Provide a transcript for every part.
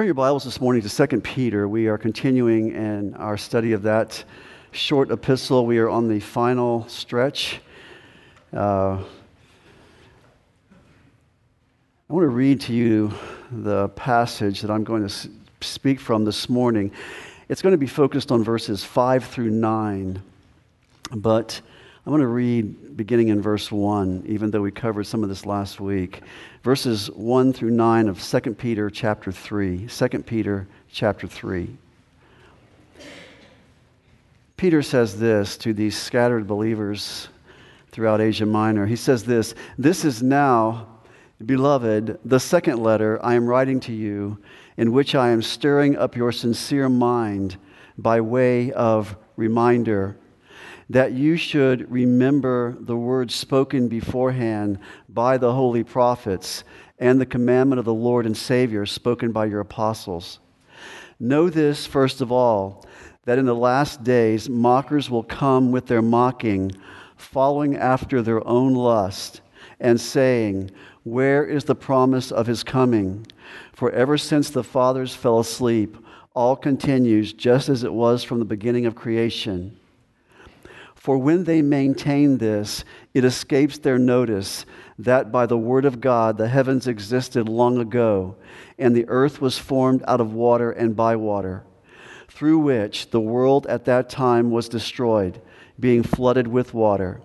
Turn your Bibles this morning to 2 Peter. We are continuing in our study of that short epistle. We are on the final stretch. Uh, I want to read to you the passage that I'm going to speak from this morning. It's going to be focused on verses 5 through 9, but I'm going to read beginning in verse 1, even though we covered some of this last week. Verses 1 through 9 of 2 Peter chapter 3. 2 Peter chapter 3. Peter says this to these scattered believers throughout Asia Minor. He says this This is now, beloved, the second letter I am writing to you, in which I am stirring up your sincere mind by way of reminder that you should remember the words spoken beforehand by the holy prophets and the commandment of the Lord and Savior spoken by your apostles. Know this, first of all, that in the last days mockers will come with their mocking, following after their own lust, and saying, Where is the promise of his coming? For ever since the fathers fell asleep, all continues just as it was from the beginning of creation. For when they maintain this, it escapes their notice that by the word of God the heavens existed long ago, and the earth was formed out of water and by water, through which the world at that time was destroyed, being flooded with water.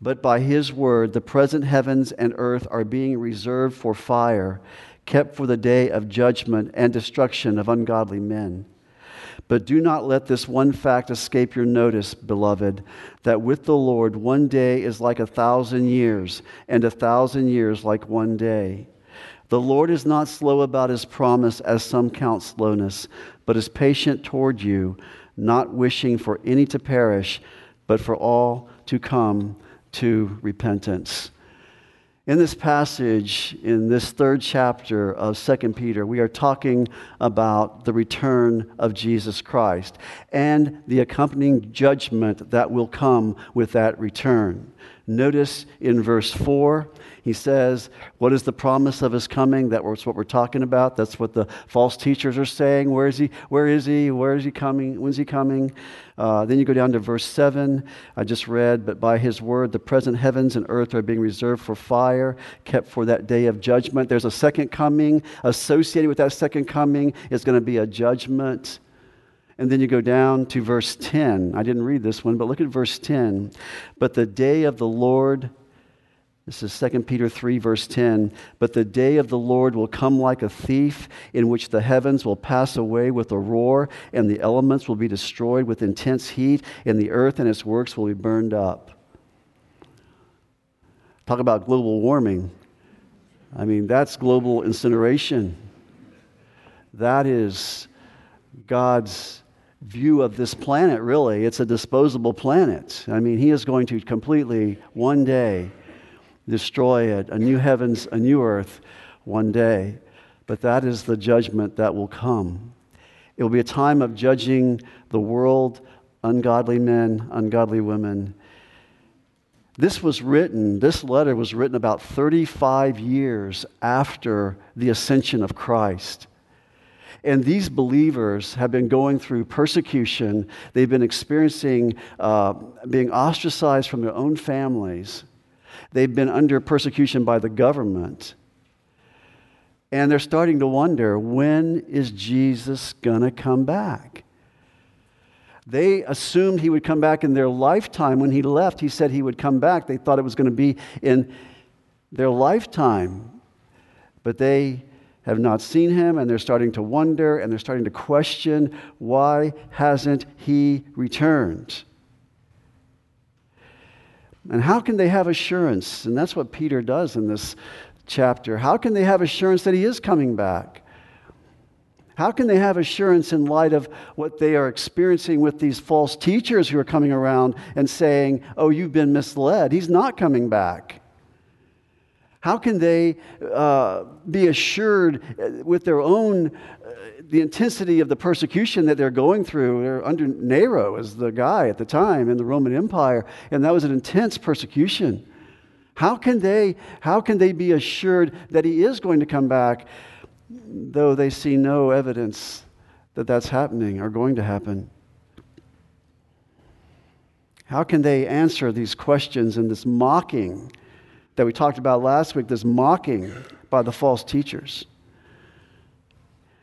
But by his word, the present heavens and earth are being reserved for fire, kept for the day of judgment and destruction of ungodly men. But do not let this one fact escape your notice, beloved, that with the Lord one day is like a thousand years, and a thousand years like one day. The Lord is not slow about his promise, as some count slowness, but is patient toward you, not wishing for any to perish, but for all to come to repentance. In this passage, in this third chapter of 2 Peter, we are talking about the return of Jesus Christ and the accompanying judgment that will come with that return. Notice in verse 4, he says, What is the promise of his coming? That's what we're talking about. That's what the false teachers are saying. Where is he? Where is he? Where is he coming? When's he coming? Uh, then you go down to verse 7. I just read, But by his word, the present heavens and earth are being reserved for fire, kept for that day of judgment. There's a second coming. Associated with that second coming is going to be a judgment. And then you go down to verse 10. I didn't read this one, but look at verse 10. But the day of the Lord, this is 2 Peter 3, verse 10. But the day of the Lord will come like a thief, in which the heavens will pass away with a roar, and the elements will be destroyed with intense heat, and the earth and its works will be burned up. Talk about global warming. I mean, that's global incineration. That is God's view of this planet, really. It's a disposable planet. I mean, He is going to completely, one day, destroy it, a new heavens, a new earth, one day. But that is the judgment that will come. It will be a time of judging the world, ungodly men, ungodly women. This was written, this letter was written about 35 years after the ascension of Christ. And these believers have been going through persecution. They've been experiencing uh, being ostracized from their own families. They've been under persecution by the government. And they're starting to wonder when is Jesus going to come back? They assumed he would come back in their lifetime. When he left, he said he would come back. They thought it was going to be in their lifetime. But they have not seen him and they're starting to wonder and they're starting to question why hasn't he returned? And how can they have assurance? And that's what Peter does in this chapter. How can they have assurance that he is coming back? How can they have assurance in light of what they are experiencing with these false teachers who are coming around and saying, Oh, you've been misled? He's not coming back. How can they uh, be assured uh, with their own, the intensity of the persecution that they're going through? They're under Nero as the guy at the time in the Roman Empire, and that was an intense persecution. How can they, how can they be assured that he is going to come back? though they see no evidence that that's happening or going to happen. How can they answer these questions and this mocking that we talked about last week, this mocking by the false teachers?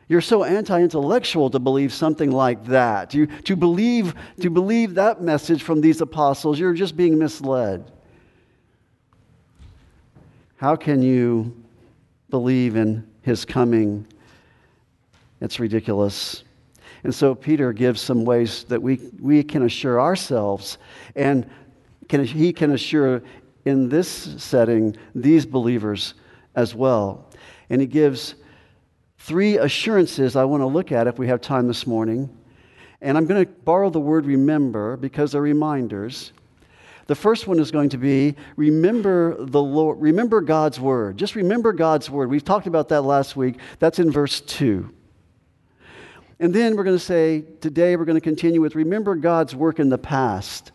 You're so anti-intellectual to believe something like that. You, to, believe, to believe that message from these apostles, you're just being misled. How can you believe in his coming? It's ridiculous. And so Peter gives some ways that we, we can assure ourselves, and can, he can assure in this setting these believers as well. And he gives three assurances I want to look at if we have time this morning. And I'm going to borrow the word remember because they're reminders. The first one is going to be remember the Lord, remember God's word. Just remember God's word. We've talked about that last week. That's in verse 2. And then we're going to say, today we're going to continue with remember God's work in the past.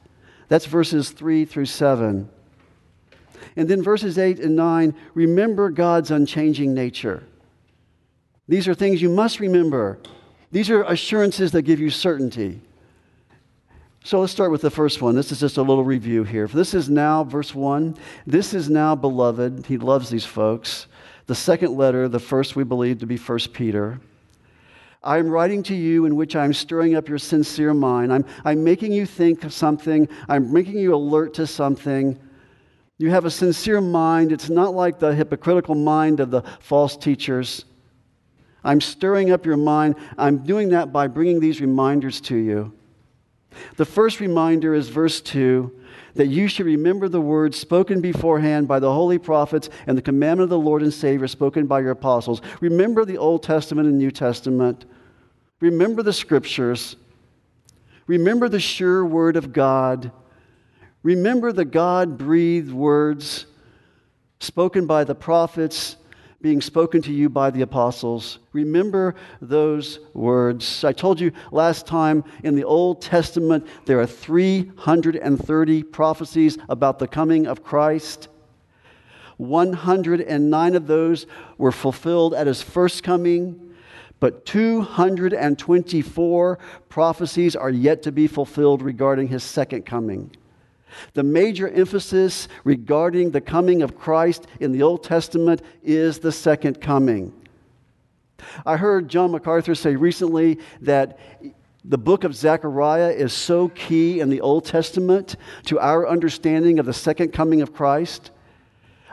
That's verses 3 through 7. And then verses 8 and 9, remember God's unchanging nature. These are things you must remember. These are assurances that give you certainty. So let's start with the first one. This is just a little review here. This is now, verse 1, this is now beloved. He loves these folks. The second letter, the first we believe to be First Peter. I am writing to you in which I am stirring up your sincere mind. I'm, I'm making you think of something, I'm making you alert to something. You have a sincere mind. It's not like the hypocritical mind of the false teachers. I'm stirring up your mind. I'm doing that by bringing these reminders to you. The first reminder is verse 2 that you should remember the words spoken beforehand by the holy prophets and the commandment of the Lord and Savior spoken by your apostles. Remember the Old Testament and New Testament. Remember the scriptures. Remember the sure word of God. Remember the God breathed words spoken by the prophets being spoken to you by the apostles. Remember those words. I told you last time in the Old Testament there are 330 prophecies about the coming of Christ. 109 of those were fulfilled at his first coming, but 224 prophecies are yet to be fulfilled regarding his second coming. The major emphasis regarding the coming of Christ in the Old Testament is the second coming. I heard John MacArthur say recently that the book of Zechariah is so key in the Old Testament to our understanding of the second coming of Christ.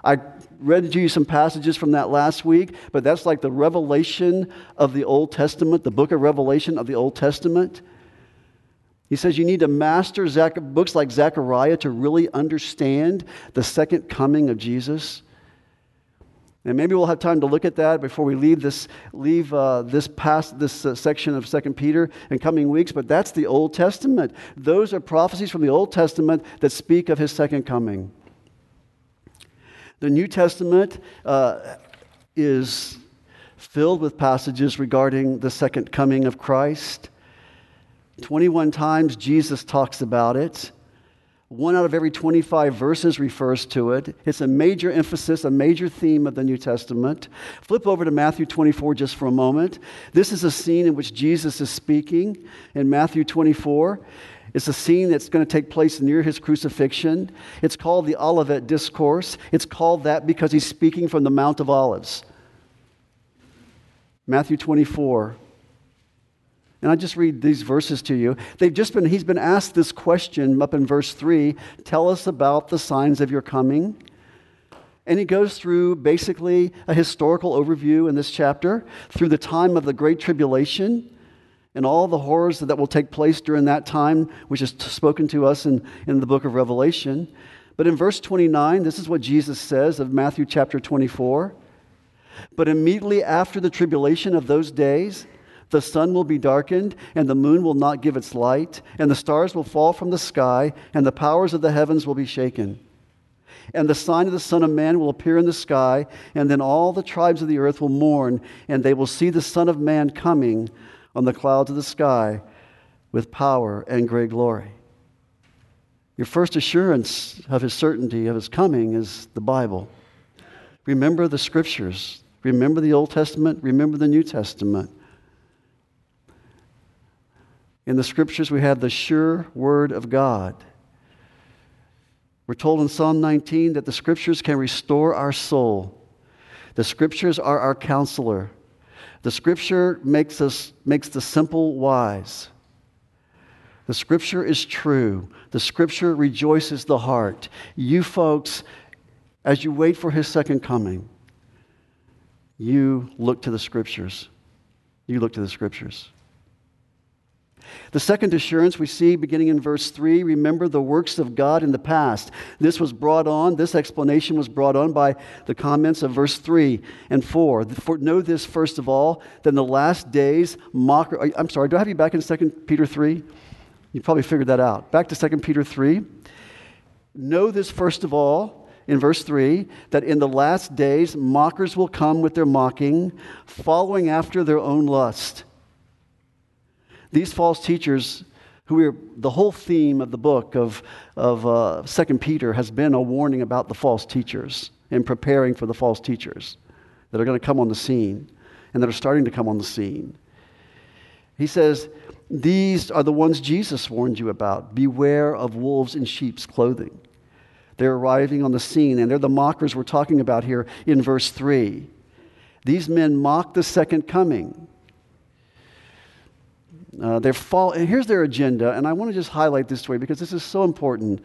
I read to you some passages from that last week, but that's like the revelation of the Old Testament, the book of Revelation of the Old Testament. He says you need to master Zach- books like Zechariah to really understand the second coming of Jesus. And maybe we'll have time to look at that before we leave this, leave, uh, this past this uh, section of 2 Peter in coming weeks. But that's the Old Testament. Those are prophecies from the Old Testament that speak of his second coming. The New Testament uh, is filled with passages regarding the second coming of Christ. 21 times Jesus talks about it. One out of every 25 verses refers to it. It's a major emphasis, a major theme of the New Testament. Flip over to Matthew 24 just for a moment. This is a scene in which Jesus is speaking in Matthew 24. It's a scene that's going to take place near his crucifixion. It's called the Olivet Discourse. It's called that because he's speaking from the Mount of Olives. Matthew 24, and I just read these verses to you. They've just been, he's been asked this question up in verse 3 Tell us about the signs of your coming. And he goes through basically a historical overview in this chapter through the time of the Great Tribulation and all the horrors that will take place during that time, which is spoken to us in, in the book of Revelation. But in verse 29, this is what Jesus says of Matthew chapter 24. But immediately after the tribulation of those days, the sun will be darkened, and the moon will not give its light, and the stars will fall from the sky, and the powers of the heavens will be shaken. And the sign of the Son of Man will appear in the sky, and then all the tribes of the earth will mourn, and they will see the Son of Man coming on the clouds of the sky with power and great glory. Your first assurance of his certainty of his coming is the Bible. Remember the scriptures, Remember the Old Testament, remember the New Testament. In the scriptures, we have the sure word of God. We're told in Psalm 19 that the scriptures can restore our soul. The scriptures are our counselor. The scripture makes us makes the simple wise. The scripture is true. The scripture rejoices the heart. You folks, as you wait for his second coming, you look to the scriptures. You look to the scriptures. The second assurance we see beginning in verse 3 remember the works of God in the past. This was brought on, this explanation was brought on by the comments of verse 3 and 4. For, know this, first of all, that in the last days, mocker. I'm sorry, do I have you back in 2 Peter 3? You probably figured that out. Back to 2 Peter 3. Know this, first of all, in verse 3 that in the last days mockers will come with their mocking, following after their own lust. These false teachers, who are the whole theme of the book of, of uh, 2 Peter, has been a warning about the false teachers and preparing for the false teachers that are going to come on the scene and that are starting to come on the scene. He says, These are the ones Jesus warned you about. Beware of wolves in sheep's clothing. They're arriving on the scene, and they're the mockers we're talking about here in verse 3. These men mock the second coming. Uh, they're fall- and here's their agenda, and I want to just highlight this way because this is so important.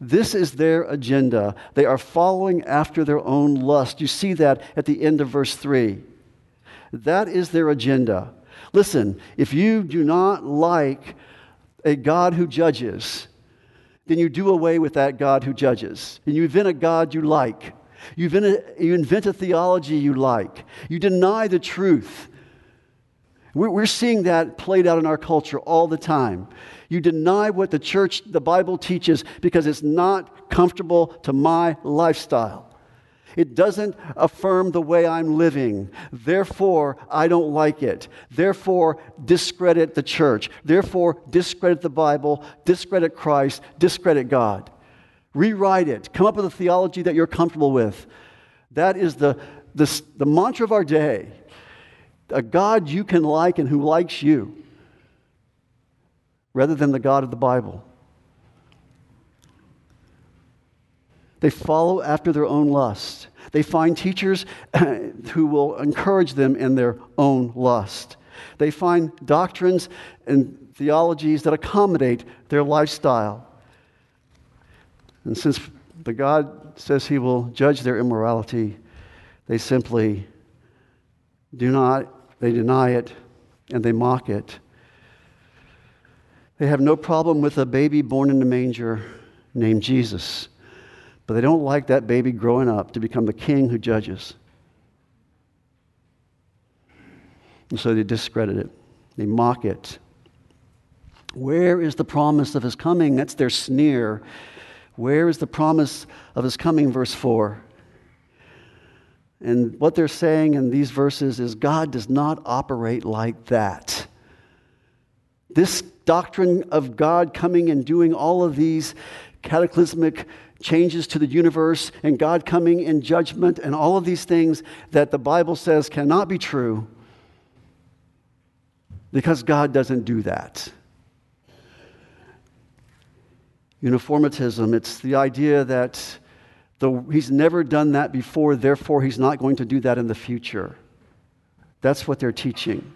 This is their agenda. They are following after their own lust. You see that at the end of verse 3. That is their agenda. Listen, if you do not like a God who judges, then you do away with that God who judges. And you invent a God you like. You invent a, you invent a theology you like. You deny the truth. We're seeing that played out in our culture all the time. You deny what the church, the Bible teaches because it's not comfortable to my lifestyle. It doesn't affirm the way I'm living. Therefore, I don't like it. Therefore, discredit the church. Therefore, discredit the Bible, discredit Christ, discredit God. Rewrite it. Come up with a theology that you're comfortable with. That is the, the, the mantra of our day a God you can like and who likes you, rather than the God of the Bible. They follow after their own lust. They find teachers who will encourage them in their own lust. They find doctrines and theologies that accommodate their lifestyle. And since the God says he will judge their immorality, they simply do not they deny it and they mock it. They have no problem with a baby born in a manger named Jesus, but they don't like that baby growing up to become the king who judges. And so they discredit it, they mock it. Where is the promise of his coming? That's their sneer. Where is the promise of his coming? Verse 4. And what they're saying in these verses is God does not operate like that. This doctrine of God coming and doing all of these cataclysmic changes to the universe and God coming in judgment and all of these things that the Bible says cannot be true because God doesn't do that. Uniformitism, it's the idea that the, he's never done that before, therefore, he's not going to do that in the future. That's what they're teaching.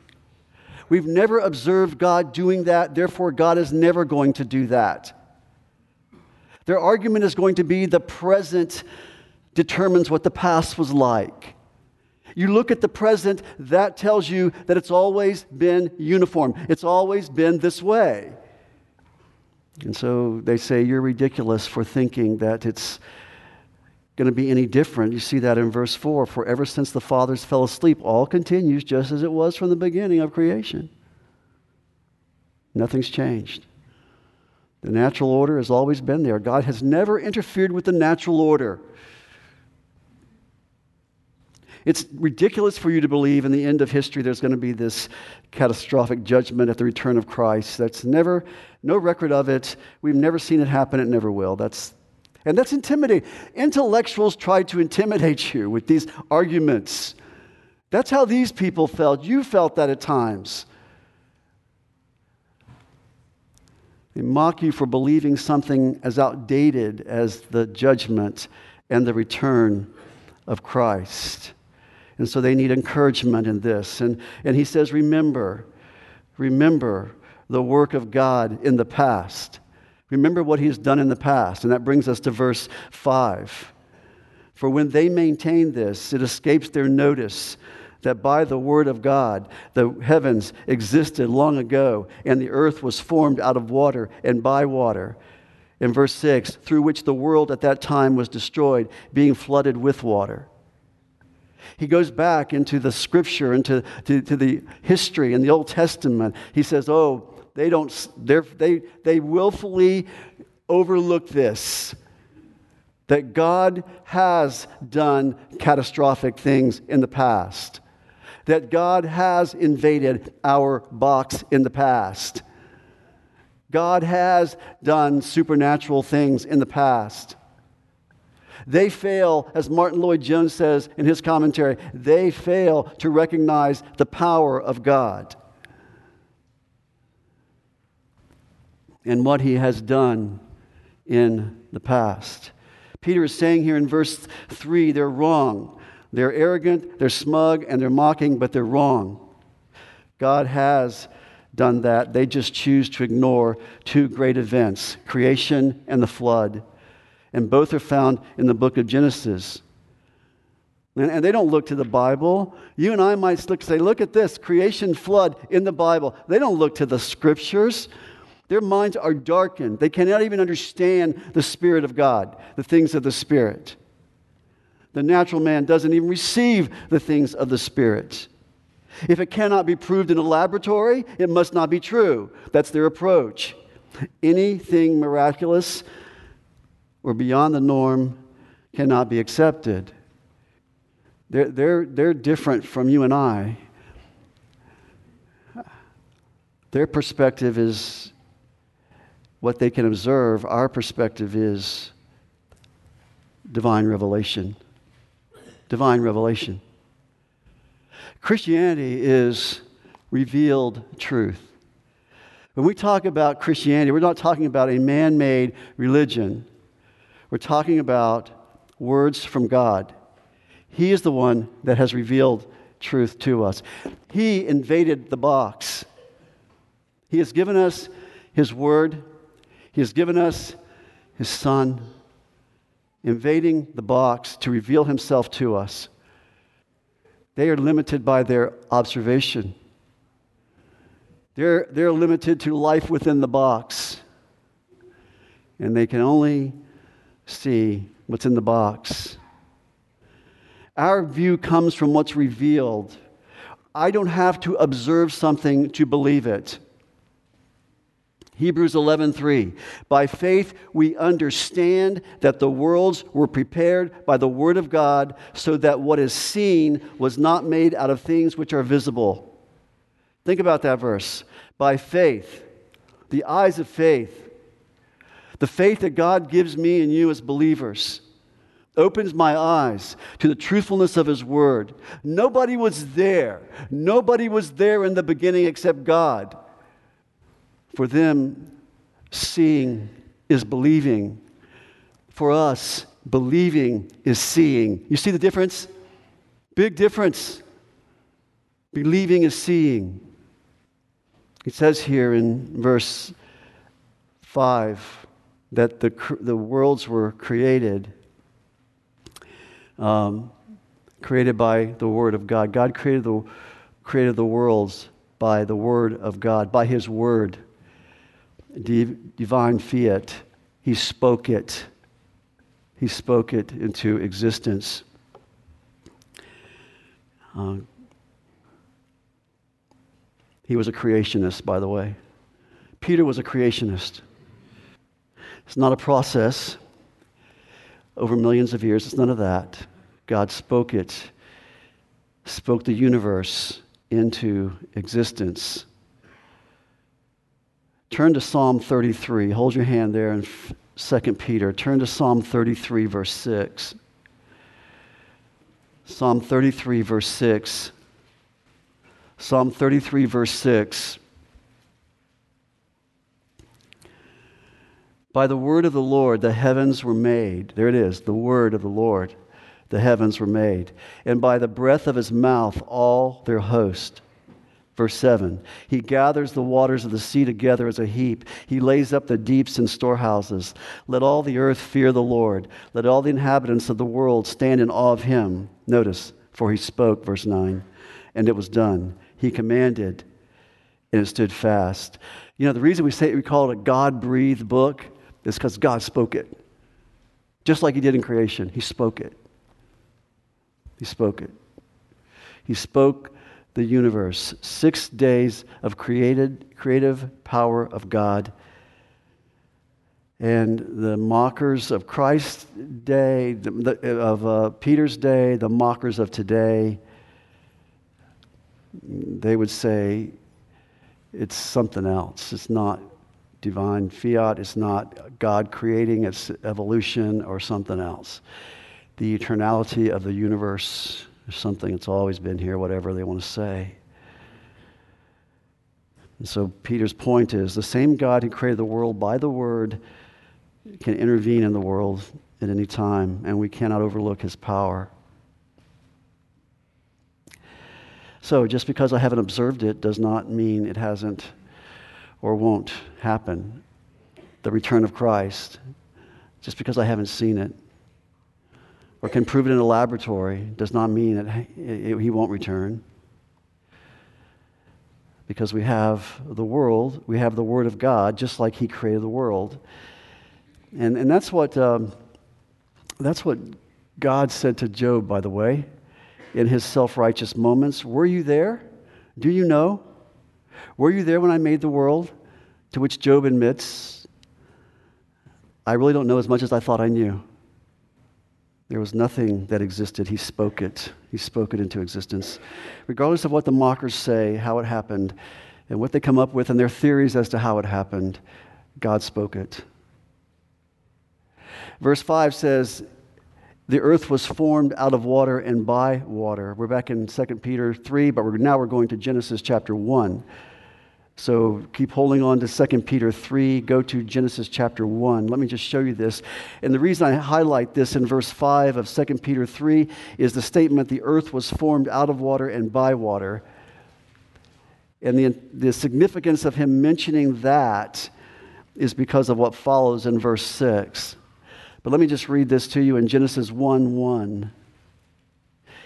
We've never observed God doing that, therefore, God is never going to do that. Their argument is going to be the present determines what the past was like. You look at the present, that tells you that it's always been uniform, it's always been this way. And so they say you're ridiculous for thinking that it's going to be any different. You see that in verse 4 For ever since the fathers fell asleep, all continues just as it was from the beginning of creation. Nothing's changed. The natural order has always been there. God has never interfered with the natural order. It's ridiculous for you to believe in the end of history there's going to be this catastrophic judgment at the return of Christ. That's never, no record of it. We've never seen it happen. It never will. That's, and that's intimidating. Intellectuals try to intimidate you with these arguments. That's how these people felt. You felt that at times. They mock you for believing something as outdated as the judgment and the return of Christ. And so they need encouragement in this. And, and he says, Remember, remember the work of God in the past. Remember what he's done in the past. And that brings us to verse 5. For when they maintain this, it escapes their notice that by the word of God the heavens existed long ago, and the earth was formed out of water and by water. In verse 6, through which the world at that time was destroyed, being flooded with water. He goes back into the scripture, into to, to the history in the Old Testament. He says, Oh, they don't, they, they willfully overlook this that God has done catastrophic things in the past that God has invaded our box in the past. God has done supernatural things in the past. They fail, as Martyn Lloyd-Jones says in his commentary, they fail to recognize the power of God and what he has done in the past. Peter is saying here in verse 3 they're wrong. They're arrogant, they're smug, and they're mocking, but they're wrong. God has done that. They just choose to ignore two great events creation and the flood. And both are found in the book of Genesis. And, they don't look to the Bible. You and I might look, say, look at this creation, flood in the Bible. They don't look to the scriptures. Their minds are darkened. They cannot even understand the Spirit of God, the things of the Spirit. The natural man doesn't even receive the things of the Spirit. If it cannot be proved in a laboratory, it must not be true. That's their approach. Anything miraculous or beyond the norm cannot be accepted. They're, they're, they're different from you and I. Their perspective is what they can observe, our perspective is divine revelation divine revelation. Christianity is revealed truth. When we talk about Christianity, we're not talking about a man made religion. We're talking about words from God. He is the one that has revealed truth to us. He invaded the box. He has given us His Word, He has given us His Son, invading the box to reveal himself to us. They are limited by their observation. They're, they're limited to life within the box. And they can only see what's in the box. Our view comes from what's revealed. I don't have to observe something to believe it. Hebrews 11:3 By faith we understand that the worlds were prepared by the word of God so that what is seen was not made out of things which are visible. Think about that verse. By faith, the eyes of faith, the faith that God gives me and you as believers opens my eyes to the truthfulness of his word. Nobody was there. Nobody was there in the beginning except God. For them, seeing is believing. For us, believing is seeing. You see the difference? Big difference. Believing is seeing. It says here in verse 5 that the, the worlds were created, um, created by the Word of God. God created the, created the worlds by the Word of God, by His Word divine fiat. He spoke it. He spoke it into existence. Uh, he was a creationist, by the way. Peter was a creationist. It's not a process over millions of years, it's none of that. God spoke it, spoke the universe into existence. Turn to Psalm 33. Hold your hand there in 2 Peter. Turn to Psalm 33, verse 6. Psalm 33, verse 6. Psalm 33, verse 6. By the word of the Lord, the heavens were made. There it is, the word of the Lord, the heavens were made. And by the breath of his mouth, all their host. Verse 7 He gathers the waters of the sea together as a heap. He lays up the deeps in storehouses. Let all the earth fear the Lord. Let all the inhabitants of the world stand in awe of him. Notice, for he spoke, verse 9, and it was done. He commanded, and it stood fast. You know, the reason we say we call it a God breathed book is because God spoke it. Just like He did in creation, He spoke it. He spoke it. He spoke the universe. Six days of created, creative power of God. And the mockers of Christ's day, of uh, Peter's day, the mockers of today, they would say it's something else. It's not divine fiat. It's not God creating its evolution or something else. The eternality of the universe is something that's always been here, whatever they want to say. And so Peter's point is the same God who created the world by the word can intervene in the world at any time, and we cannot overlook his power. So just because I haven't observed it does not mean it hasn't or won't happen. The return of Christ, just because I haven't seen it or can prove it in a laboratory, does not mean that he won't return. Because we have the world, we have the Word of God, just like He created the world. And, and that's, what, um, that's what God said to Job, by the way, in his self righteous moments. Were you there? Do you know? Were you there when I made the world? To which Job admits, I really don't know as much as I thought I knew. There was nothing that existed. He spoke it. He spoke it into existence. Regardless of what the mockers say, how it happened, and what they come up with and their theories as to how it happened, God spoke it. Verse 5 says, The earth was formed out of water and by water. We're back in 2 Peter 3, but we're, now we're going to Genesis chapter 1. So keep holding on to 2 Peter 3. Go to Genesis chapter 1. Let me just show you this. And the reason I highlight this in verse 5 of 2 Peter 3 is the statement the earth was formed out of water and by water. And the, the significance of him mentioning that is because of what follows in verse 6. But let me just read this to you in Genesis 1 1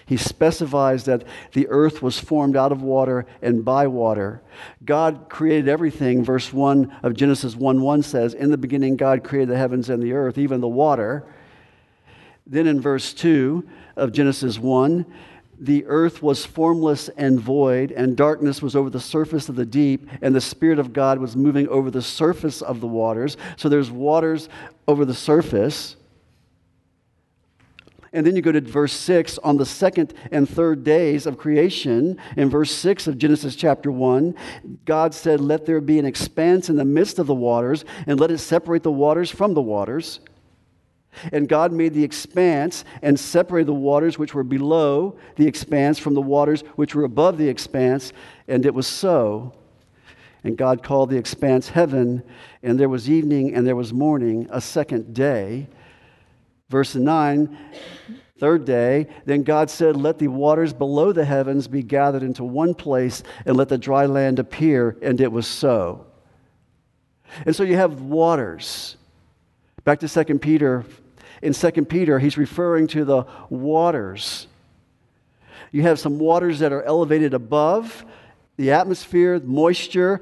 he specifies that the earth was formed out of water and by water. God created everything. Verse 1 of Genesis 1 1 says, In the beginning, God created the heavens and the earth, even the water. Then in verse 2 of Genesis 1, the earth was formless and void, and darkness was over the surface of the deep, and the Spirit of God was moving over the surface of the waters. So there's waters over the surface. And then you go to verse 6 on the second and third days of creation. In verse 6 of Genesis chapter 1, God said, Let there be an expanse in the midst of the waters, and let it separate the waters from the waters. And God made the expanse and separated the waters which were below the expanse from the waters which were above the expanse, and it was so. And God called the expanse heaven, and there was evening and there was morning, a second day. Verse 9, third day, then God said, Let the waters below the heavens be gathered into one place, and let the dry land appear. And it was so. And so you have waters. Back to 2 Peter. In 2 Peter, he's referring to the waters. You have some waters that are elevated above the atmosphere, moisture.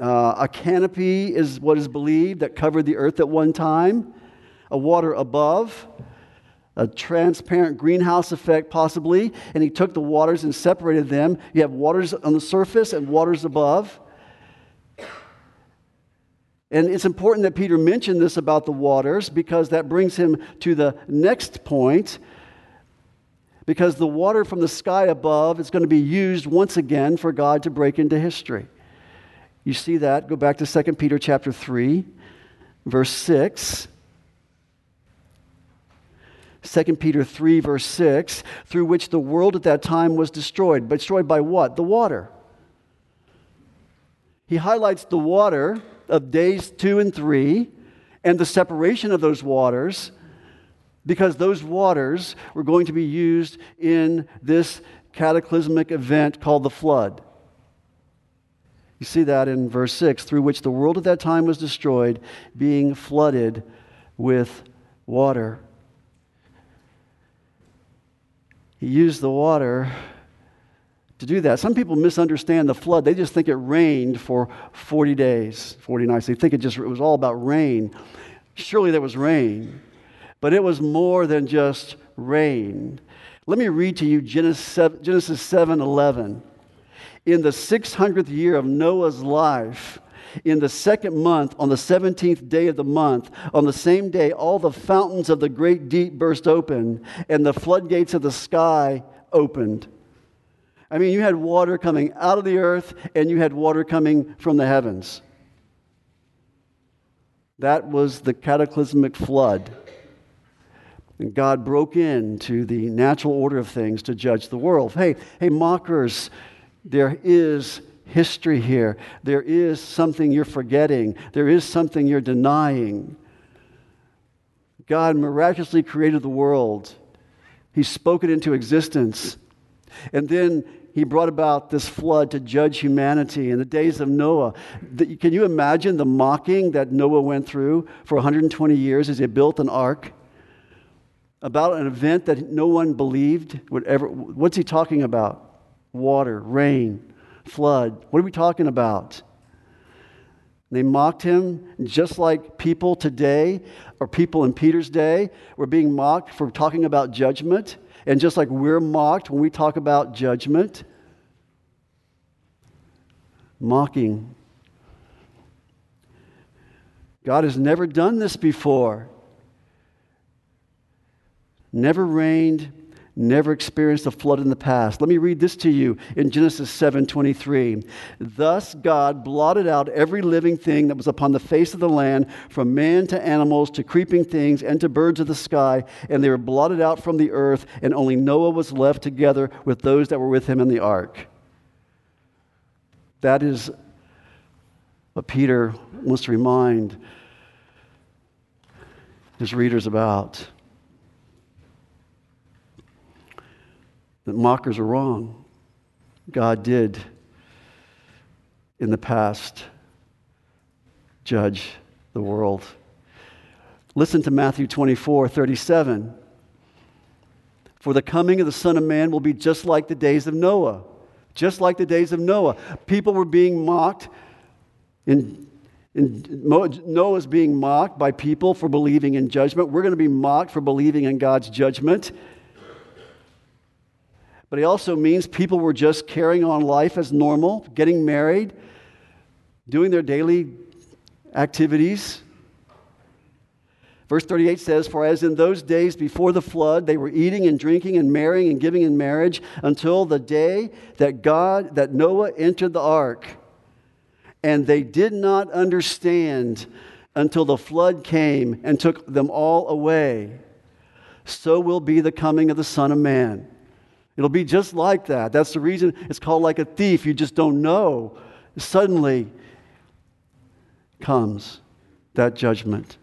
Uh, a canopy is what is believed that covered the earth at one time a water above, a transparent greenhouse effect, possibly, and he took the waters and separated them. You have waters on the surface and waters above. And it's important that Peter mention this about the waters because that brings him to the next point. Because the water from the sky above is going to be used once again for God to break into history. You see that? Go back to 2 Peter chapter 3, verse 6. 2 Peter 3, verse 6, through which the world at that time was destroyed. But destroyed by what? The water. he highlights the water of days two and three and the separation of those waters because those waters were going to be used in this cataclysmic event called the flood. You see that in verse 6 through which the world at that time was destroyed, being flooded with water. He used the water to do that. Some people misunderstand the flood. They just think it rained for 40 days, 40 nights. They think it just it was all about rain. Surely there was rain, but it was more than just rain. Let me read to you Genesis 7, 7 11. In the 600th year of Noah's life, in the second month, on the 17th day of the month, on the same day, all the fountains of the great deep burst open, and the floodgates of the sky opened. I mean, you had water coming out of the earth, and you had water coming from the heavens. That was the cataclysmic flood. And God broke into the natural order of things to judge the world. Hey, hey, mockers, there is history here. There is something you're forgetting. There is something you're denying. God miraculously created the world. He spoke it into existence. And then he brought about this flood to judge humanity in the days of Noah. Can you imagine the mocking that Noah went through for 120 years as he built an ark? About an event that no one believed would ever. What's he talking about? Water, rain, flood. What are we talking about? They mocked him just like people today, or people in Peter's day, were being mocked for talking about judgment. And just like we're mocked when we talk about judgment, mocking. God has never done this before. Never rained, never experienced a flood in the past. Let me read this to you in Genesis 7:23. Thus God blotted out every living thing that was upon the face of the land, from man to animals to creeping things and to birds of the sky, and they were blotted out from the earth, and only Noah was left together with those that were with him in the ark. That is what Peter wants to remind his readers about. That mockers are wrong. God did in the past judge the world. Listen to Matthew 24 37. For the coming of the Son of Man will be just like the days of Noah. Just like the days of Noah. People were being mocked. In, in, Noah's being mocked by people for believing in judgment. We're going to be mocked for believing in God's judgment but it also means people were just carrying on life as normal, getting married, doing their daily activities. Verse 38 says, For as in those days before the flood, they were eating and drinking and marrying and giving in marriage until the day that God, that Noah entered the ark. And they did not understand until the flood came and took them all away. So will be the coming of the Son of Man. It'll be just like that. That's the reason it's called like a thief. You just don't know. Suddenly comes that judgment.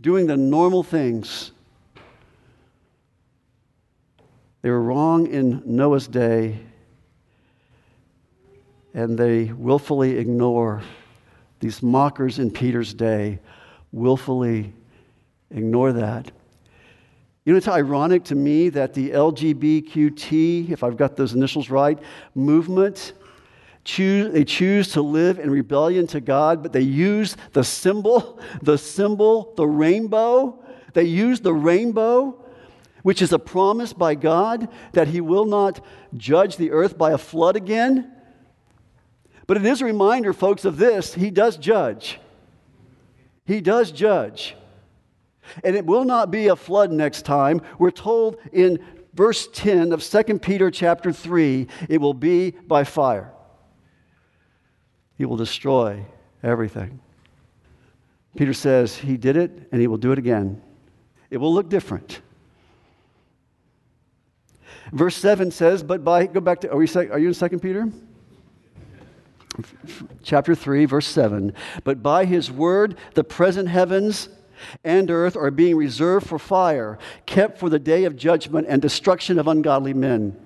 Doing the normal things. They were wrong in Noah's day, and they willfully ignore these mockers in Peter's day, willfully ignore that. You know, it's ironic to me that the LGBTQ, if I've got those initials right, movement, choose, they choose to live in rebellion to God, but they use the symbol, the symbol, the rainbow. They use the rainbow, which is a promise by God that He will not judge the earth by a flood again. But it is a reminder, folks, of this He does judge. He does judge. And it will not be a flood next time. We're told in verse 10 of 2 Peter chapter 3, it will be by fire. He will destroy everything. Peter says he did it and he will do it again. It will look different. Verse 7 says, but by, go back to, are, we, are you in 2 Peter? chapter 3, verse 7. But by his word, the present heavens and earth are being reserved for fire, kept for the day of judgment and destruction of ungodly men.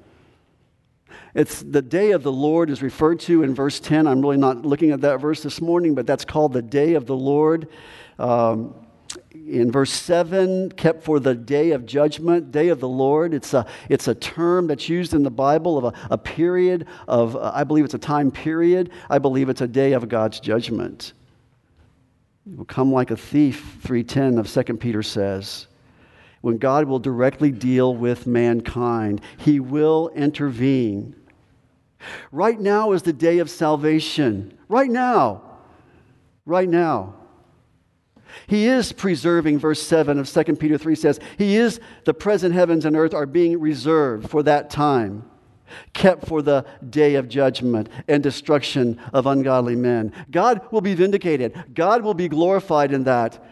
It's the day of the Lord is referred to in verse 10. I'm really not looking at that verse this morning, but that's called the day of the Lord. Um, in verse 7, kept for the day of judgment, day of the Lord. It's a, it's a term that's used in the Bible of a, a period of, uh, I believe it's a time period. I believe it's a day of God's judgment. It will come like a thief, 310 of 2 Peter says. When God will directly deal with mankind, He will intervene. Right now is the day of salvation. Right now. Right now. He is preserving, verse 7 of 2 Peter 3 says, He is, the present heavens and earth are being reserved for that time, kept for the day of judgment and destruction of ungodly men. God will be vindicated, God will be glorified in that.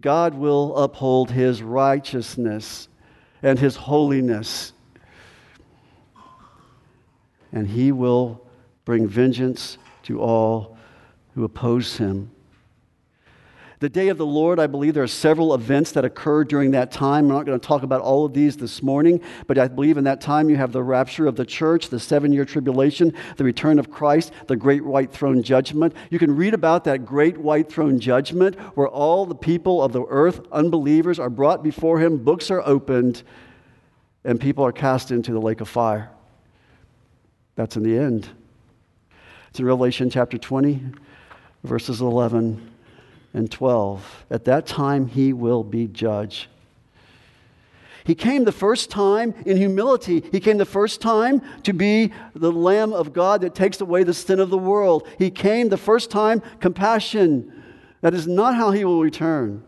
God will uphold His righteousness and His holiness. And He will bring vengeance to all who oppose Him. The day of the Lord, I believe there are several events that occurred during that time. I'm not going to talk about all of these this morning, but I believe in that time you have the rapture of the church, the seven year tribulation, the return of Christ, the great white throne judgment. You can read about that great white throne judgment where all the people of the earth, unbelievers, are brought before him, books are opened, and people are cast into the lake of fire. That's in the end. It's in Revelation chapter 20, verses 11 and 12. At that time, he will be judge. He came the first time in humility. He came the first time to be the Lamb of God that takes away the sin of the world. He came the first time compassion. That is not how he will return.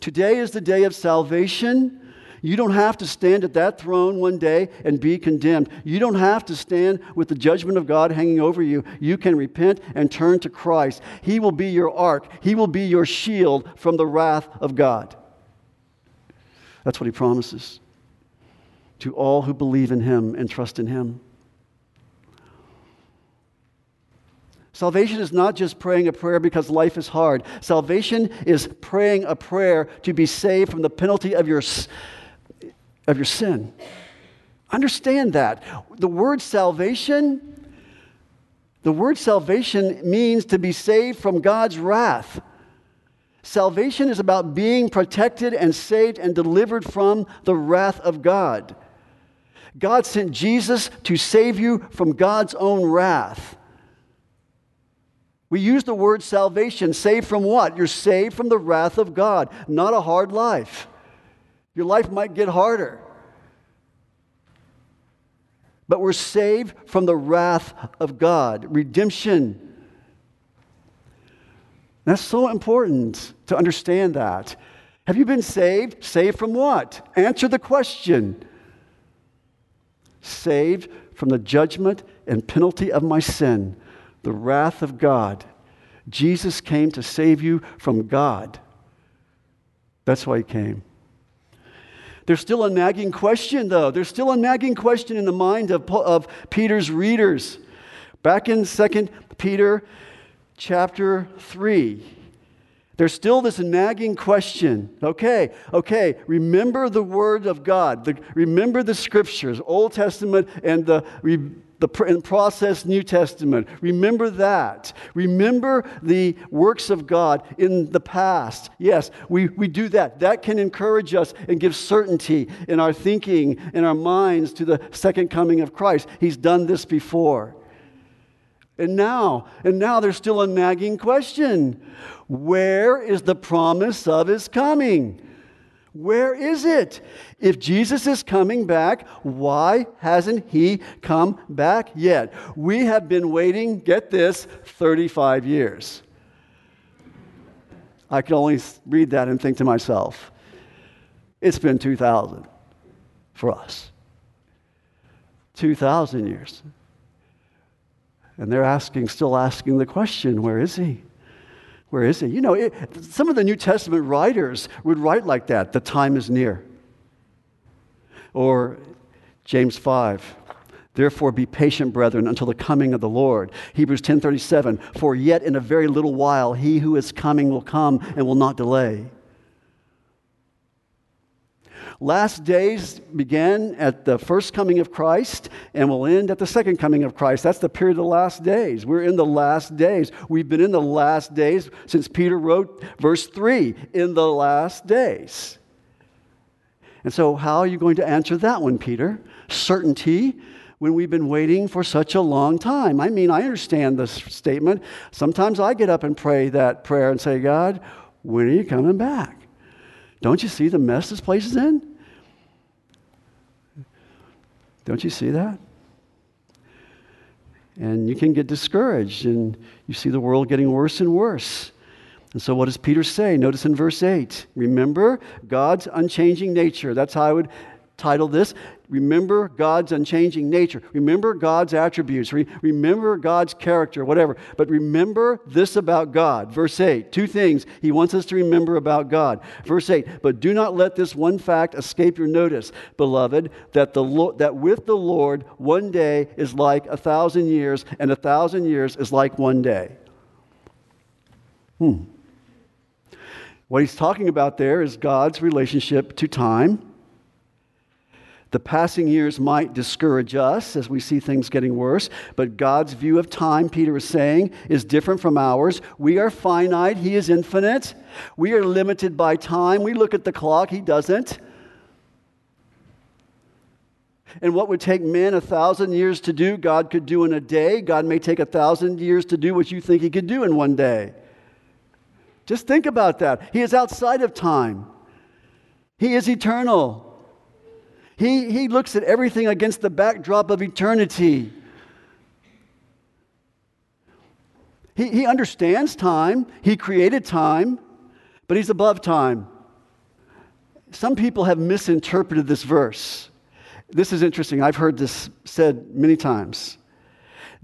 Today is the day of salvation. You don't have to stand at that throne one day and be condemned. You don't have to stand with the judgment of God hanging over you. You can repent and turn to Christ. He will be your ark, He will be your shield from the wrath of God. That's what He promises to all who believe in Him and trust in Him. Salvation is not just praying a prayer because life is hard. Salvation is praying a prayer to be saved from the penalty of your of your sin. Understand that. The word salvation, the word salvation means to be saved from God's wrath. Salvation is about being protected and saved and delivered from the wrath of God. God sent Jesus to save you from God's own wrath. We use the word salvation. Saved from what? You're saved from the wrath of God, not a hard life. Your life might get harder. But we're saved from the wrath of God, redemption. That's so important to understand that. Have you been saved? Saved from what? Answer the question. Saved from the judgment and penalty of my sin, the wrath of God. Jesus came to save you from God. That's why he came. There's still a nagging question, though. There's still a nagging question in the mind of, of Peter's readers. Back in 2 Peter chapter 3, there's still this nagging question. Okay, okay, remember the word of God. The, remember the scriptures, Old Testament and the the in process New Testament. Remember that. Remember the works of God in the past. Yes, we, we do that. That can encourage us and give certainty in our thinking, in our minds to the second coming of Christ. He's done this before. And now, and now there's still a nagging question. Where is the promise of his coming? Where is it? If Jesus is coming back, why hasn't he come back yet? We have been waiting, get this, 35 years. I can only read that and think to myself, it's been 2,000 for us. 2,000 years. And they're asking, still asking the question, where is he? Where is he? You know, it, some of the New Testament writers would write like that the time is near. Or James 5, Therefore be patient, brethren, until the coming of the Lord. Hebrews 10:37 For yet in a very little while he who is coming will come and will not delay. Last days began at the first coming of Christ and will end at the second coming of Christ. That's the period of the last days. We're in the last days. We've been in the last days since Peter wrote verse 3 in the last days. And so, how are you going to answer that one, Peter? Certainty when we've been waiting for such a long time. I mean, I understand this statement. Sometimes I get up and pray that prayer and say, God, when are you coming back? Don't you see the mess this place is in? Don't you see that? And you can get discouraged and you see the world getting worse and worse. And so, what does Peter say? Notice in verse 8 remember God's unchanging nature. That's how I would title this remember God's unchanging nature. Remember God's attributes. Re- remember God's character, whatever. But remember this about God. Verse 8, two things he wants us to remember about God. Verse 8, but do not let this one fact escape your notice, beloved, that, the Lo- that with the Lord one day is like a thousand years, and a thousand years is like one day. Hmm. What he's talking about there is God's relationship to time the passing years might discourage us as we see things getting worse, but God's view of time, Peter is saying, is different from ours. We are finite, He is infinite. We are limited by time. We look at the clock, He doesn't. And what would take men a thousand years to do, God could do in a day. God may take a thousand years to do what you think He could do in one day. Just think about that. He is outside of time, He is eternal. He, he looks at everything against the backdrop of eternity. He, he understands time, he created time, but he's above time. Some people have misinterpreted this verse. This is interesting. I've heard this said many times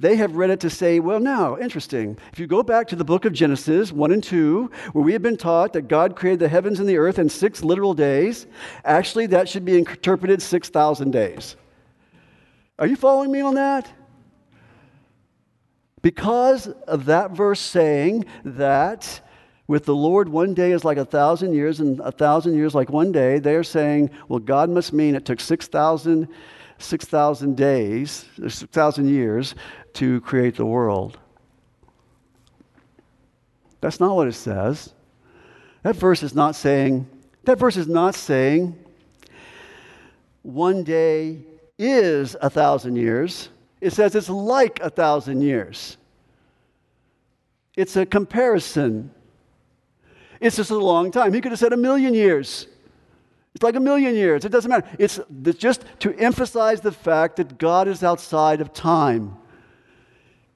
they have read it to say, well, now, interesting. If you go back to the book of Genesis 1 and 2, where we have been taught that God created the heavens and the earth in six literal days, actually, that should be interpreted 6,000 days. Are you following me on that? Because of that verse saying that with the Lord, one day is like a thousand years, and a thousand years like one day, they are saying, well, God must mean it took 6,000 6,000 days, 6,000 years to create the world. That's not what it says. That verse is not saying, that verse is not saying one day is a thousand years. It says it's like a thousand years. It's a comparison. It's just a long time. He could have said a million years. It's like a million years. It doesn't matter. It's just to emphasize the fact that God is outside of time.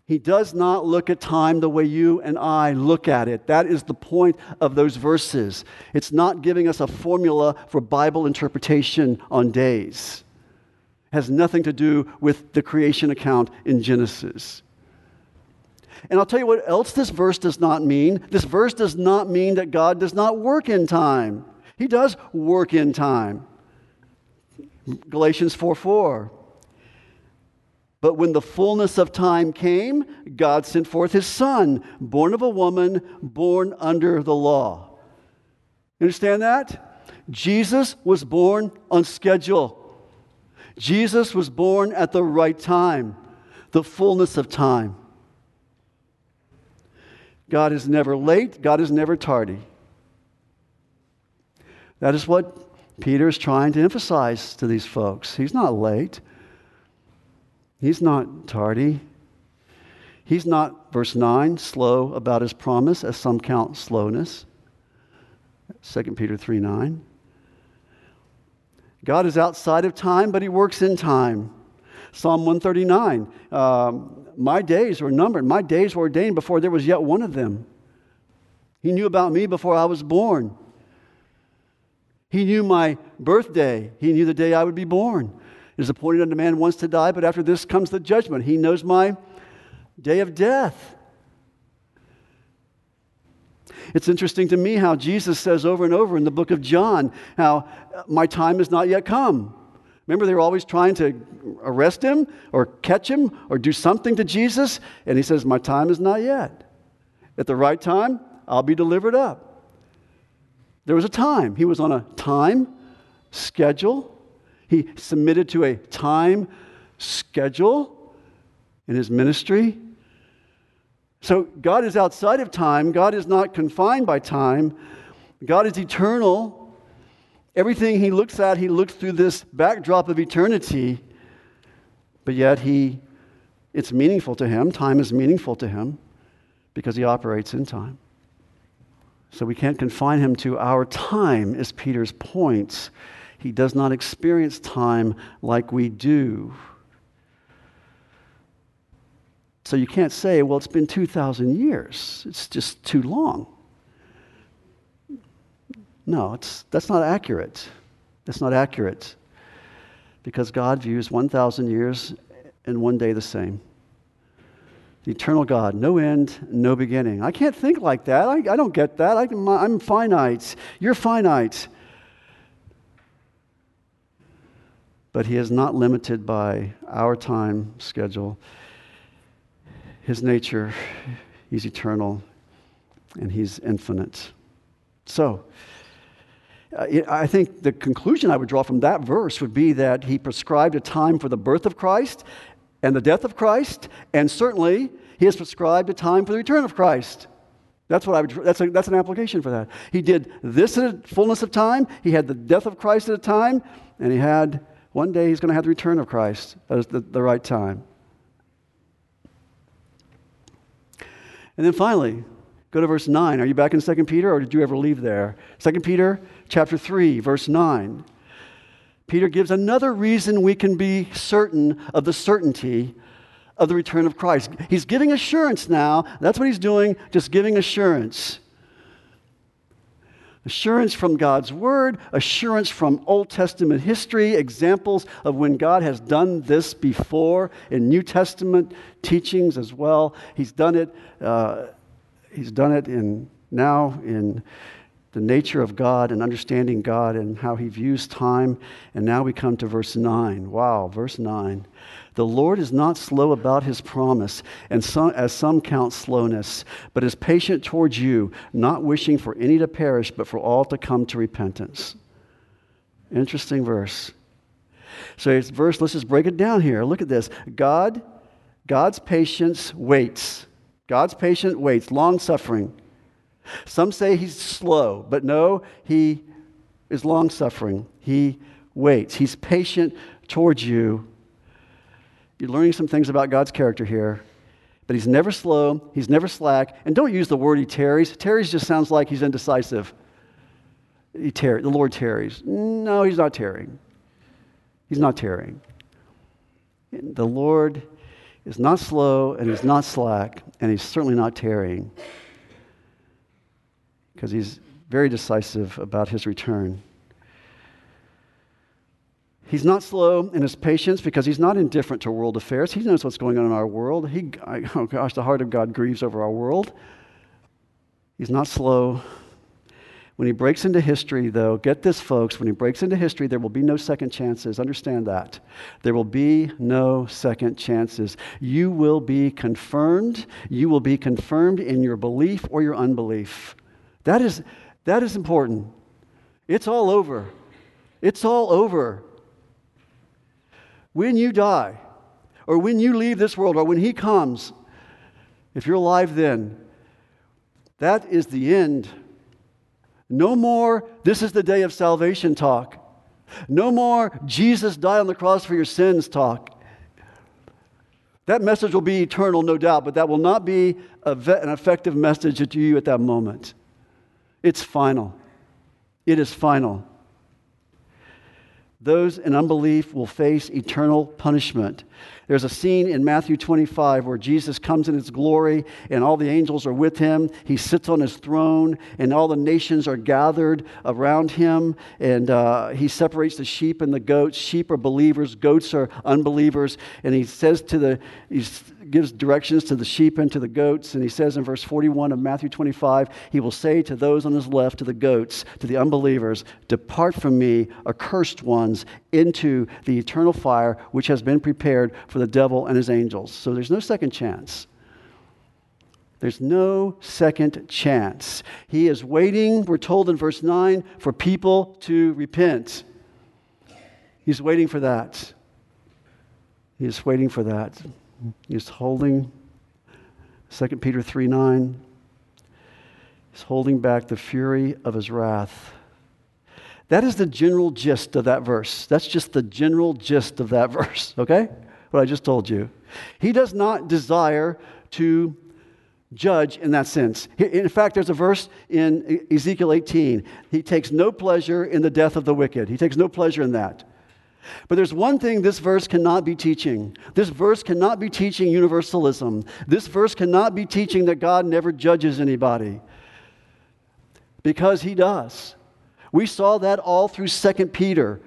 He does not look at time the way you and I look at it. That is the point of those verses. It's not giving us a formula for Bible interpretation on days. It has nothing to do with the creation account in Genesis. And I'll tell you what else this verse does not mean. This verse does not mean that God does not work in time. He does work in time. Galatians 4 4. But when the fullness of time came, God sent forth his son, born of a woman, born under the law. Understand that? Jesus was born on schedule. Jesus was born at the right time, the fullness of time. God is never late, God is never tardy. That is what Peter is trying to emphasize to these folks. He's not late. He's not tardy. He's not, verse 9, slow about his promise, as some count slowness. 2 Peter 3 9. God is outside of time, but he works in time. Psalm 139 um, My days were numbered, my days were ordained before there was yet one of them. He knew about me before I was born. He knew my birthday, he knew the day I would be born. Is appointed unto man once to die, but after this comes the judgment. He knows my day of death. It's interesting to me how Jesus says over and over in the book of John how uh, my time has not yet come. Remember, they were always trying to arrest him or catch him or do something to Jesus. And he says, My time is not yet. At the right time, I'll be delivered up. There was a time. He was on a time schedule. He submitted to a time schedule in his ministry. So God is outside of time. God is not confined by time. God is eternal. Everything he looks at, he looks through this backdrop of eternity, but yet he, it's meaningful to him. Time is meaningful to him because he operates in time. So we can't confine him to our time, is Peter's point. He does not experience time like we do. So you can't say, well, it's been 2,000 years. It's just too long. No, it's, that's not accurate. That's not accurate. Because God views 1,000 years and one day the same. The eternal God, no end, no beginning. I can't think like that. I, I don't get that. I, I'm finite. You're finite. But He is not limited by our time schedule. His nature, He's eternal and He's infinite. So, I think the conclusion I would draw from that verse would be that he prescribed a time for the birth of Christ and the death of Christ, and certainly he has prescribed a time for the return of Christ. That's what I would, that's, a, that's an application for that. He did this a fullness of time, he had the death of Christ at a time, and he had one day he's going to have the return of Christ at the, the right time. And then finally, Go to verse 9. Are you back in 2 Peter or did you ever leave there? 2 Peter chapter 3, verse 9. Peter gives another reason we can be certain of the certainty of the return of Christ. He's giving assurance now. That's what he's doing, just giving assurance. Assurance from God's Word, assurance from Old Testament history, examples of when God has done this before in New Testament teachings as well. He's done it uh, he's done it in now in the nature of God and understanding God and how he views time. And now we come to verse 9. Wow, verse 9. The Lord is not slow about his promise, and some, as some count slowness, but is patient towards you, not wishing for any to perish, but for all to come to repentance. Interesting verse. So it's verse, let's just break it down here. Look at this. God, God's patience waits. God's patient waits, long suffering. Some say he's slow, but no, he is long suffering. He waits. He's patient towards you. You're learning some things about God's character here. But he's never slow, he's never slack. And don't use the word he tarries. Tarries just sounds like he's indecisive. He tar- the Lord tarries. No, he's not tarrying. He's not tarrying. The Lord is not slow and he's not slack and he's certainly not tarrying because he's very decisive about his return. He's not slow in his patience because he's not indifferent to world affairs. He knows what's going on in our world. He, oh gosh, the heart of God grieves over our world. He's not slow when he breaks into history, though, get this, folks, when he breaks into history, there will be no second chances. Understand that. There will be no second chances. You will be confirmed. You will be confirmed in your belief or your unbelief. That is, that is important. It's all over. It's all over. When you die, or when you leave this world, or when he comes, if you're alive then, that is the end no more, this is the day of salvation talk. No more, Jesus died on the cross for your sins talk. That message will be eternal, no doubt, but that will not be an effective message to you at that moment. It's final. It is final those in unbelief will face eternal punishment. There's a scene in Matthew 25 where Jesus comes in his glory and all the angels are with him. He sits on his throne and all the nations are gathered around him. And uh, he separates the sheep and the goats. Sheep are believers, goats are unbelievers. And he says to the, he gives directions to the sheep and to the goats. And he says in verse 41 of Matthew 25, he will say to those on his left, to the goats, to the unbelievers, Depart from me, accursed ones, into the eternal fire which has been prepared for the devil and his angels. So there's no second chance. There's no second chance. He is waiting, we're told in verse 9, for people to repent. He's waiting for that. He's waiting for that. He's holding 2 Peter 3 9. He's holding back the fury of his wrath. That is the general gist of that verse. That's just the general gist of that verse, okay? What I just told you. He does not desire to judge in that sense. In fact, there's a verse in Ezekiel 18. He takes no pleasure in the death of the wicked, he takes no pleasure in that. But there's one thing this verse cannot be teaching. This verse cannot be teaching universalism. This verse cannot be teaching that God never judges anybody. Because he does. We saw that all through 2 Peter.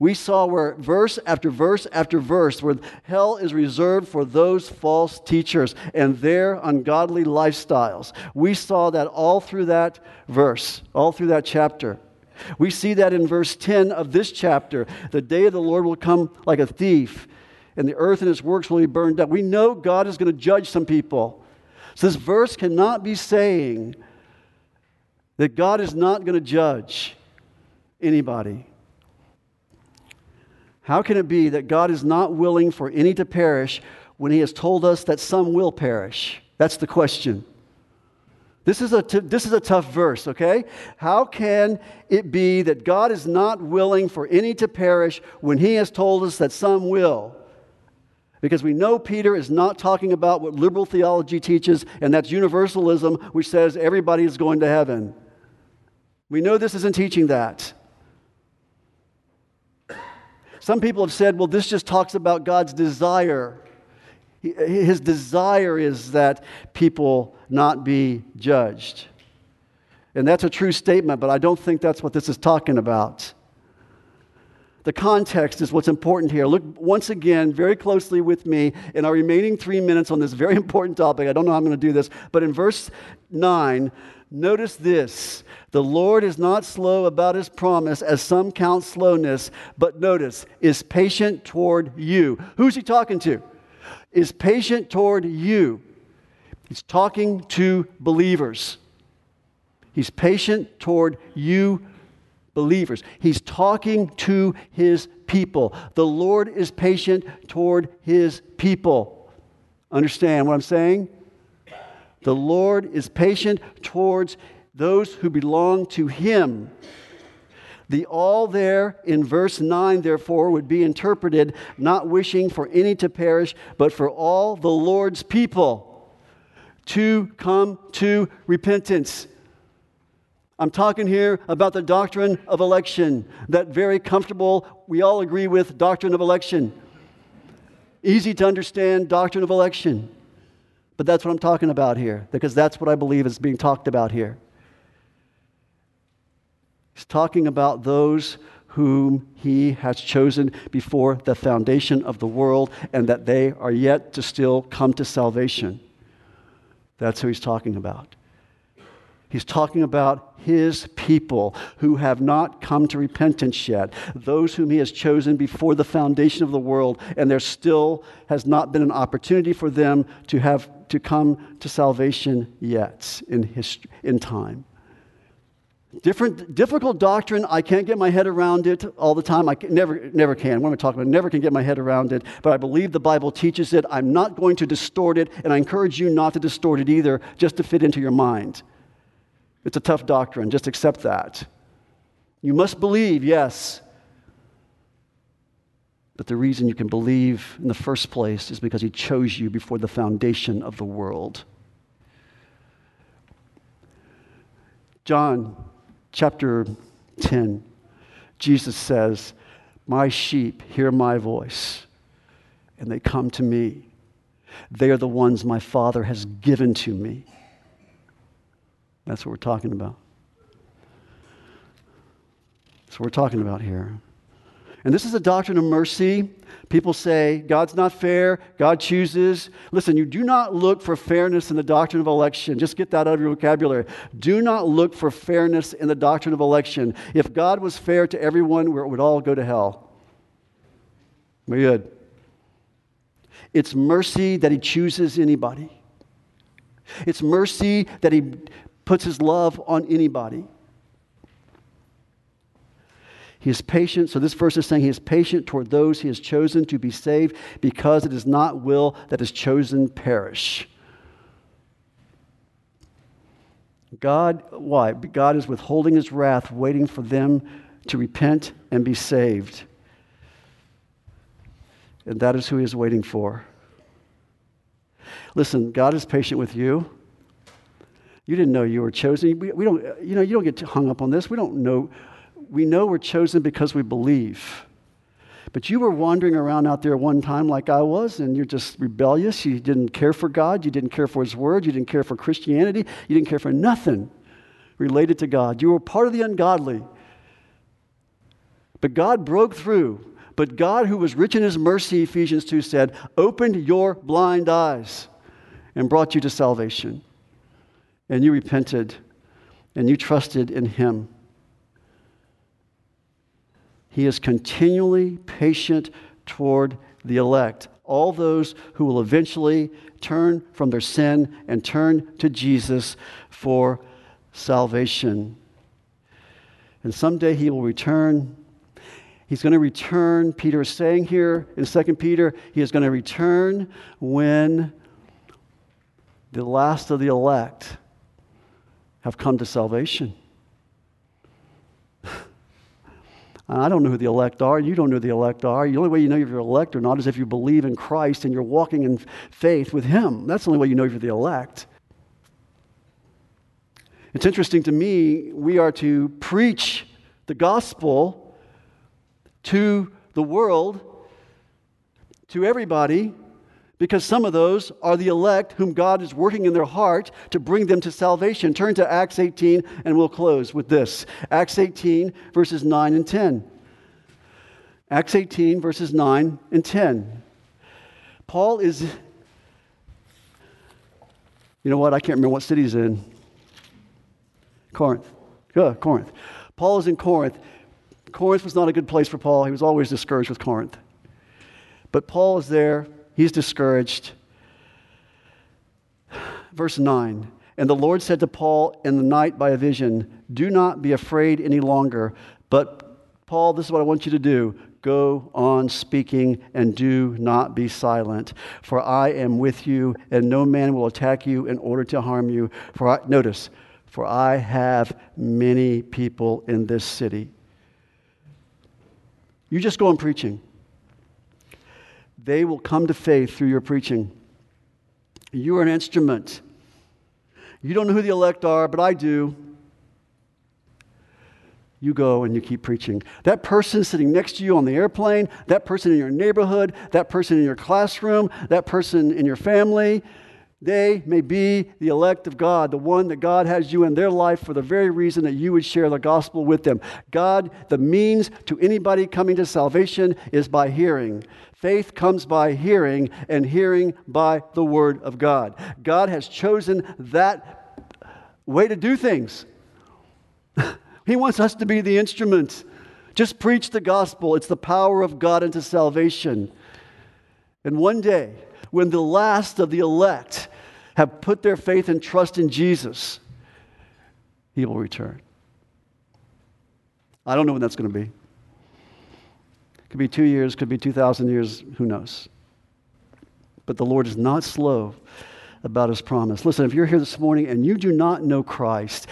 We saw where verse after verse after verse, where hell is reserved for those false teachers and their ungodly lifestyles. We saw that all through that verse, all through that chapter. We see that in verse 10 of this chapter. The day of the Lord will come like a thief, and the earth and its works will be burned up. We know God is going to judge some people. So this verse cannot be saying that God is not going to judge anybody. How can it be that God is not willing for any to perish when He has told us that some will perish? That's the question. This is, a t- this is a tough verse, okay? How can it be that God is not willing for any to perish when He has told us that some will? Because we know Peter is not talking about what liberal theology teaches, and that's universalism, which says everybody is going to heaven. We know this isn't teaching that. Some people have said, well, this just talks about God's desire. His desire is that people not be judged. And that's a true statement, but I don't think that's what this is talking about. The context is what's important here. Look once again very closely with me in our remaining three minutes on this very important topic. I don't know how I'm going to do this, but in verse 9, notice this The Lord is not slow about his promise, as some count slowness, but notice, is patient toward you. Who's he talking to? Is patient toward you. He's talking to believers. He's patient toward you, believers. He's talking to his people. The Lord is patient toward his people. Understand what I'm saying? The Lord is patient towards those who belong to him. The all there in verse 9, therefore, would be interpreted not wishing for any to perish, but for all the Lord's people to come to repentance. I'm talking here about the doctrine of election, that very comfortable, we all agree with doctrine of election. Easy to understand doctrine of election. But that's what I'm talking about here, because that's what I believe is being talked about here. He's talking about those whom he has chosen before the foundation of the world, and that they are yet to still come to salvation. That's who he's talking about. He's talking about his people who have not come to repentance yet, those whom he has chosen before the foundation of the world, and there still has not been an opportunity for them to have to come to salvation yet in, history, in time. Different, difficult doctrine. I can't get my head around it all the time. I can, never, never can. What am I talking about? Never can get my head around it. But I believe the Bible teaches it. I'm not going to distort it, and I encourage you not to distort it either, just to fit into your mind. It's a tough doctrine. Just accept that. You must believe, yes. But the reason you can believe in the first place is because He chose you before the foundation of the world. John chapter 10, Jesus says, My sheep hear my voice, and they come to me. They are the ones my Father has given to me. That's what we're talking about. That's what we're talking about here. And this is a doctrine of mercy. People say God's not fair, God chooses. Listen, you do not look for fairness in the doctrine of election. Just get that out of your vocabulary. Do not look for fairness in the doctrine of election. If God was fair to everyone, we would all go to hell. Very good. It's mercy that He chooses anybody, it's mercy that He puts His love on anybody. He is patient. So this verse is saying he is patient toward those he has chosen to be saved because it is not will that chosen perish. God, why? God is withholding his wrath, waiting for them to repent and be saved. And that is who he is waiting for. Listen, God is patient with you. You didn't know you were chosen. We, we don't, you know, you don't get hung up on this. We don't know we know we're chosen because we believe. But you were wandering around out there one time like I was, and you're just rebellious. You didn't care for God. You didn't care for His Word. You didn't care for Christianity. You didn't care for nothing related to God. You were part of the ungodly. But God broke through. But God, who was rich in His mercy, Ephesians 2 said, opened your blind eyes and brought you to salvation. And you repented and you trusted in Him. He is continually patient toward the elect, all those who will eventually turn from their sin and turn to Jesus for salvation. And someday he will return. He's going to return, Peter is saying here in 2 Peter, he is going to return when the last of the elect have come to salvation. I don't know who the elect are. You don't know who the elect are. The only way you know if you're elect or not is if you believe in Christ and you're walking in faith with Him. That's the only way you know if you're the elect. It's interesting to me, we are to preach the gospel to the world, to everybody, because some of those are the elect whom God is working in their heart to bring them to salvation. Turn to Acts 18, and we'll close with this Acts 18, verses 9 and 10. Acts 18, verses 9 and 10. Paul is, you know what? I can't remember what city he's in. Corinth. Good, Corinth. Paul is in Corinth. Corinth was not a good place for Paul. He was always discouraged with Corinth. But Paul is there He's discouraged. Verse 9 And the Lord said to Paul in the night by a vision, Do not be afraid any longer, but Paul, this is what I want you to do. Go on speaking and do not be silent, for I am with you, and no man will attack you in order to harm you. For I, notice, for I have many people in this city. You just go on preaching they will come to faith through your preaching. You are an instrument. You don't know who the elect are, but I do. You go and you keep preaching. That person sitting next to you on the airplane, that person in your neighborhood, that person in your classroom, that person in your family, they may be the elect of God, the one that God has you in their life for the very reason that you would share the gospel with them. God, the means to anybody coming to salvation is by hearing. Faith comes by hearing, and hearing by the word of God. God has chosen that way to do things. he wants us to be the instrument. Just preach the gospel, it's the power of God into salvation. And one day, when the last of the elect have put their faith and trust in Jesus, he will return. I don't know when that's going to be. It Could be two years, could be 2,000 years, who knows? But the Lord is not slow about his promise. Listen, if you're here this morning and you do not know Christ,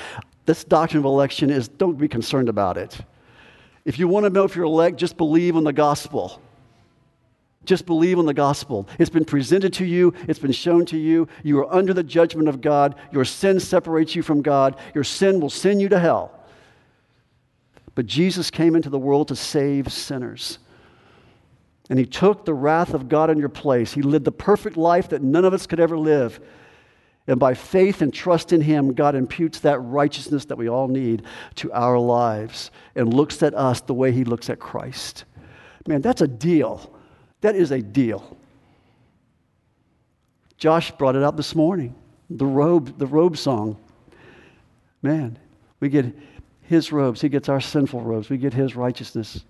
this doctrine of election is, don't be concerned about it. If you want to know if you're elect, just believe on the gospel. Just believe in the gospel. It's been presented to you, it's been shown to you. You are under the judgment of God. Your sin separates you from God. Your sin will send you to hell. But Jesus came into the world to save sinners. And he took the wrath of God in your place. He lived the perfect life that none of us could ever live. And by faith and trust in him, God imputes that righteousness that we all need to our lives and looks at us the way he looks at Christ Man, that's a deal. That is a deal. Josh brought it up this morning. The robe, the robe song. Man, we get his robes. He gets our sinful robes. We get his righteousness.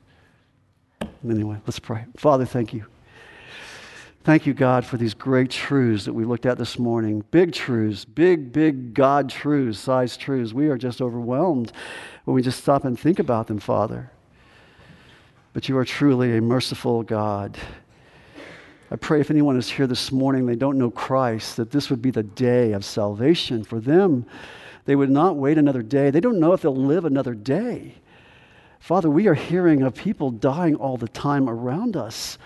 Anyway, let's pray. Father, thank you. Thank you, God, for these great truths that we looked at this morning. Big truths, big, big God truths, size truths. We are just overwhelmed when we just stop and think about them, Father. But you are truly a merciful God. I pray if anyone is here this morning, they don't know Christ, that this would be the day of salvation for them. They would not wait another day. They don't know if they'll live another day. Father, we are hearing of people dying all the time around us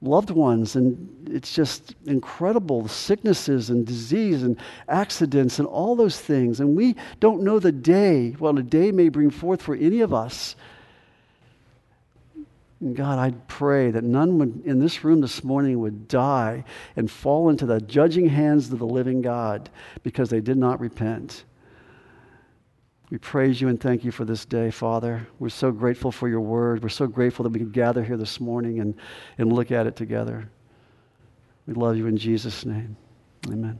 loved ones. And it's just incredible sicknesses and disease and accidents and all those things. And we don't know the day, well, a day may bring forth for any of us. God, I pray that none would, in this room this morning would die and fall into the judging hands of the living God because they did not repent. We praise you and thank you for this day, Father. We're so grateful for your word. We're so grateful that we could gather here this morning and, and look at it together. We love you in Jesus' name. Amen.